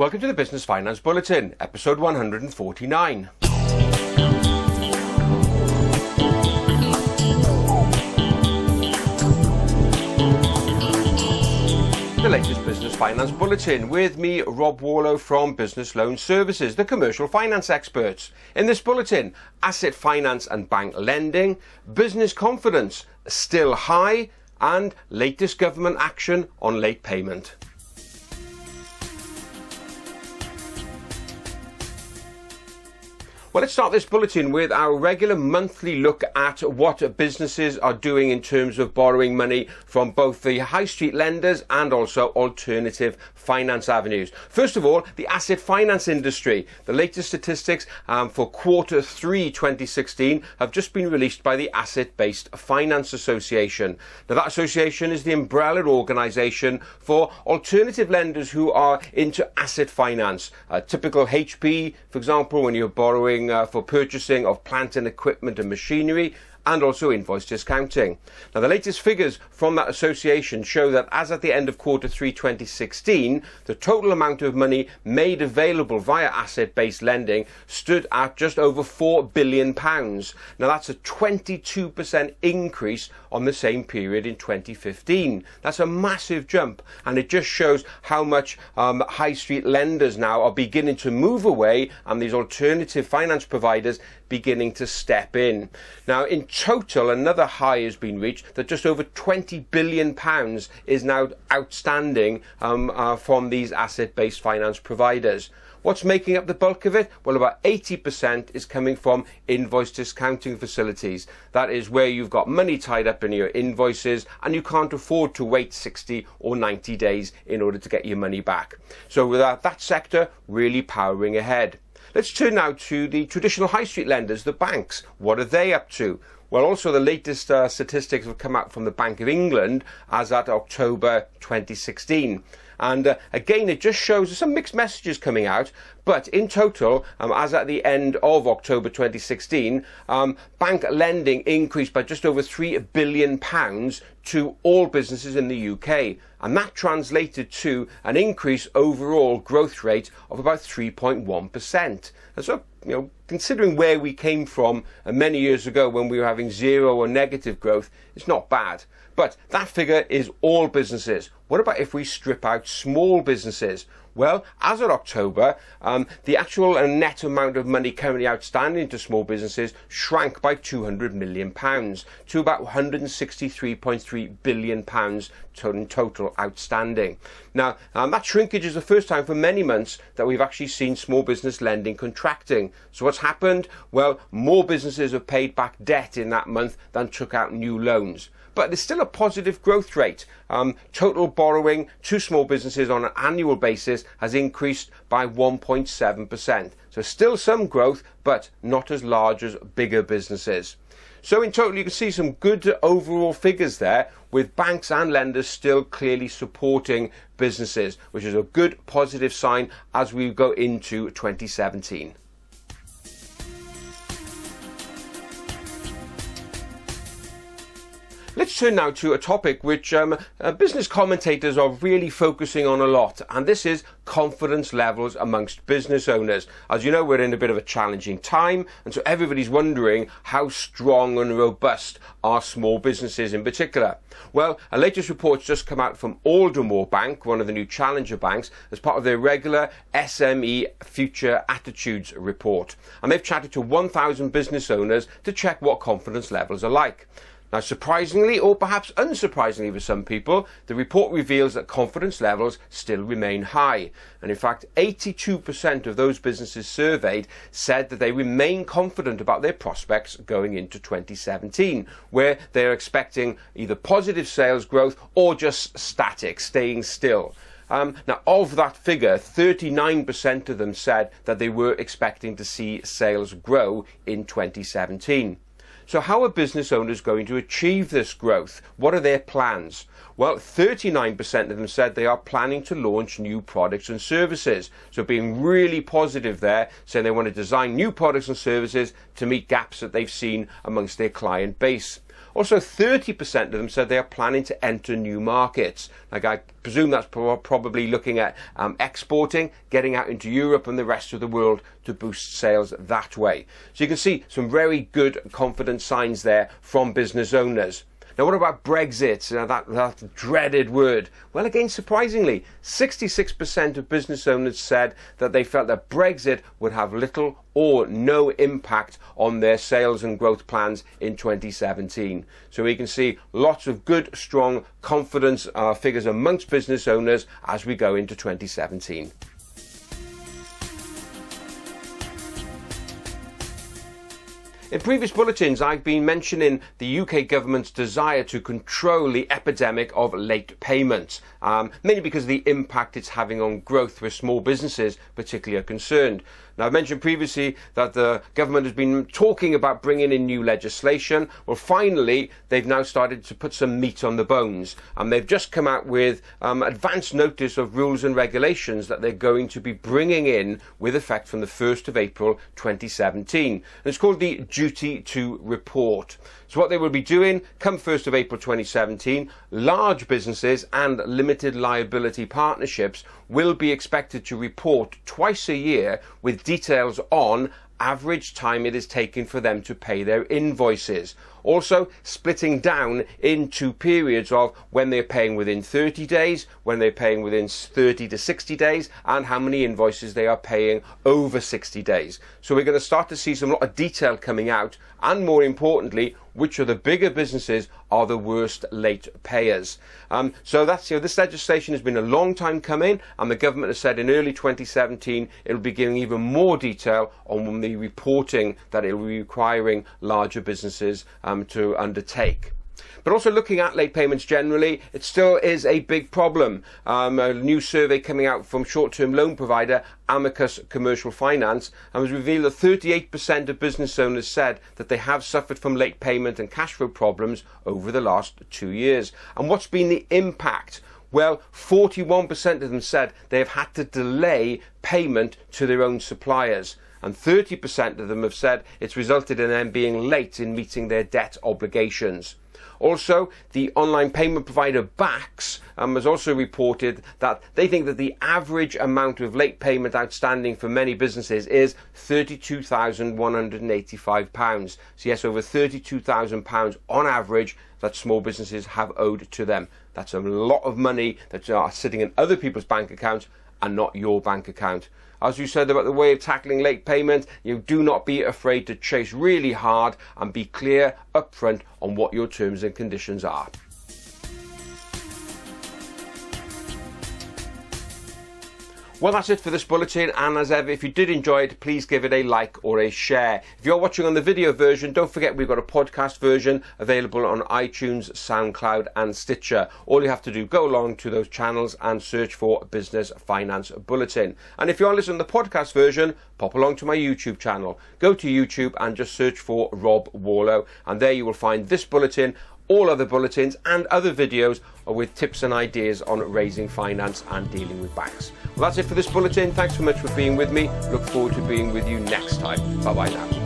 Welcome to the Business Finance Bulletin, episode 149. the latest Business Finance Bulletin with me, Rob Warlow from Business Loan Services, the commercial finance experts. In this bulletin, asset finance and bank lending, business confidence still high, and latest government action on late payment. Well, let's start this bulletin with our regular monthly look at what businesses are doing in terms of borrowing money from both the high street lenders and also alternative finance avenues. First of all, the asset finance industry. The latest statistics um, for quarter three 2016 have just been released by the Asset Based Finance Association. Now, that association is the umbrella organisation for alternative lenders who are into asset finance. A typical HP, for example, when you're borrowing uh, for purchasing of plant and equipment and machinery and also invoice discounting. Now, the latest figures from that association show that as at the end of quarter three 2016, the total amount of money made available via asset based lending stood at just over £4 billion. Now, that's a 22% increase on the same period in 2015. That's a massive jump, and it just shows how much um, high street lenders now are beginning to move away and these alternative finance providers beginning to step in. Now, in total, another high has been reached that just over 20 billion pounds is now outstanding um, uh, from these asset-based finance providers. What's making up the bulk of it? Well, about 80% is coming from invoice discounting facilities. That is where you've got money tied up in your invoices and you can't afford to wait 60 or 90 days in order to get your money back. So, with that, that sector really powering ahead. Let's turn now to the traditional high street lenders, the banks. What are they up to? Well, also the latest uh, statistics have come out from the Bank of England as at October 2016. And uh, again, it just shows some mixed messages coming out. But in total, um, as at the end of October 2016, um, bank lending increased by just over £3 billion to all businesses in the UK. And that translated to an increase overall growth rate of about 3.1%. And so, you know, considering where we came from uh, many years ago when we were having zero or negative growth, it's not bad. But that figure is all businesses. What about if we strip out small businesses? Well, as of October, um, the actual uh, net amount of money currently outstanding to small businesses shrank by £200 million to about £163.3 billion in total outstanding. Now, um, that shrinkage is the first time for many months that we've actually seen small business lending contracting. So what's happened? Well, more businesses have paid back debt in that month than took out new loans but there's still a positive growth rate. Um, total borrowing to small businesses on an annual basis has increased by 1.7%. So still some growth, but not as large as bigger businesses. So in total, you can see some good overall figures there, with banks and lenders still clearly supporting businesses, which is a good positive sign as we go into 2017. Turn now to a topic which um, uh, business commentators are really focusing on a lot, and this is confidence levels amongst business owners. As you know, we're in a bit of a challenging time, and so everybody's wondering how strong and robust are small businesses in particular. Well, a latest report's just come out from Aldermore Bank, one of the new challenger banks, as part of their regular SME Future Attitudes report. And they've chatted to 1,000 business owners to check what confidence levels are like. Now, surprisingly, or perhaps unsurprisingly for some people, the report reveals that confidence levels still remain high. And in fact, 82% of those businesses surveyed said that they remain confident about their prospects going into 2017, where they're expecting either positive sales growth or just static, staying still. Um, now, of that figure, 39% of them said that they were expecting to see sales grow in 2017. So how are business owners going to achieve this growth? What are their plans? Well, 39% of them said they are planning to launch new products and services. So being really positive there, saying they want to design new products and services to meet gaps that they've seen amongst their client base. Also, 30% of them said they are planning to enter new markets. Like I presume that's probably looking at um, exporting, getting out into Europe and the rest of the world to boost sales that way. So you can see some very good confidence signs there from business owners. Now, what about Brexit? Now, that, that dreaded word. Well, again, surprisingly, 66% of business owners said that they felt that Brexit would have little or no impact on their sales and growth plans in 2017. So we can see lots of good, strong confidence uh, figures amongst business owners as we go into 2017. In previous bulletins, I've been mentioning the UK government's desire to control the epidemic of late payments, um, mainly because of the impact it's having on growth where small businesses particularly are concerned. Now, I've mentioned previously that the government has been talking about bringing in new legislation. Well, finally, they've now started to put some meat on the bones. And they've just come out with um, advance notice of rules and regulations that they're going to be bringing in with effect from the 1st of April 2017. And it's called the Duty to Report. So what they will be doing come 1st of April 2017, large businesses and limited liability partnerships will be expected to report twice a year with details on average time it is taking for them to pay their invoices. Also, splitting down into periods of when they're paying within 30 days, when they're paying within 30 to 60 days, and how many invoices they are paying over 60 days. So we're going to start to see some lot of detail coming out, and more importantly, which of the bigger businesses are the worst late payers. Um, so that's you know this legislation has been a long time coming, and the government has said in early 2017 it'll be giving even more detail on the reporting that it will be requiring larger businesses um, to undertake. But also looking at late payments generally, it still is a big problem. Um, a new survey coming out from short-term loan provider Amicus Commercial Finance and has revealed that 38% of business owners said that they have suffered from late payment and cash flow problems over the last two years. And what's been the impact? Well, 41% of them said they have had to delay payment to their own suppliers and 30% of them have said it's resulted in them being late in meeting their debt obligations. Also, the online payment provider Bacs um, has also reported that they think that the average amount of late payment outstanding for many businesses is £32,185. So, yes, over £32,000 on average that small businesses have owed to them. That's a lot of money that are sitting in other people's bank accounts and not your bank account. As you said about the way of tackling late payment, you do not be afraid to chase really hard and be clear upfront on what your terms and conditions are. Well, that's it for this bulletin, and as ever, if you did enjoy it, please give it a like or a share. If you're watching on the video version, don't forget we've got a podcast version available on iTunes, SoundCloud, and Stitcher. All you have to do, go along to those channels and search for Business Finance Bulletin. And if you're listening to the podcast version, pop along to my YouTube channel. Go to YouTube and just search for Rob Warlow, and there you will find this bulletin all other bulletins and other videos are with tips and ideas on raising finance and dealing with banks. Well, that's it for this bulletin. Thanks so much for being with me. Look forward to being with you next time. Bye bye now.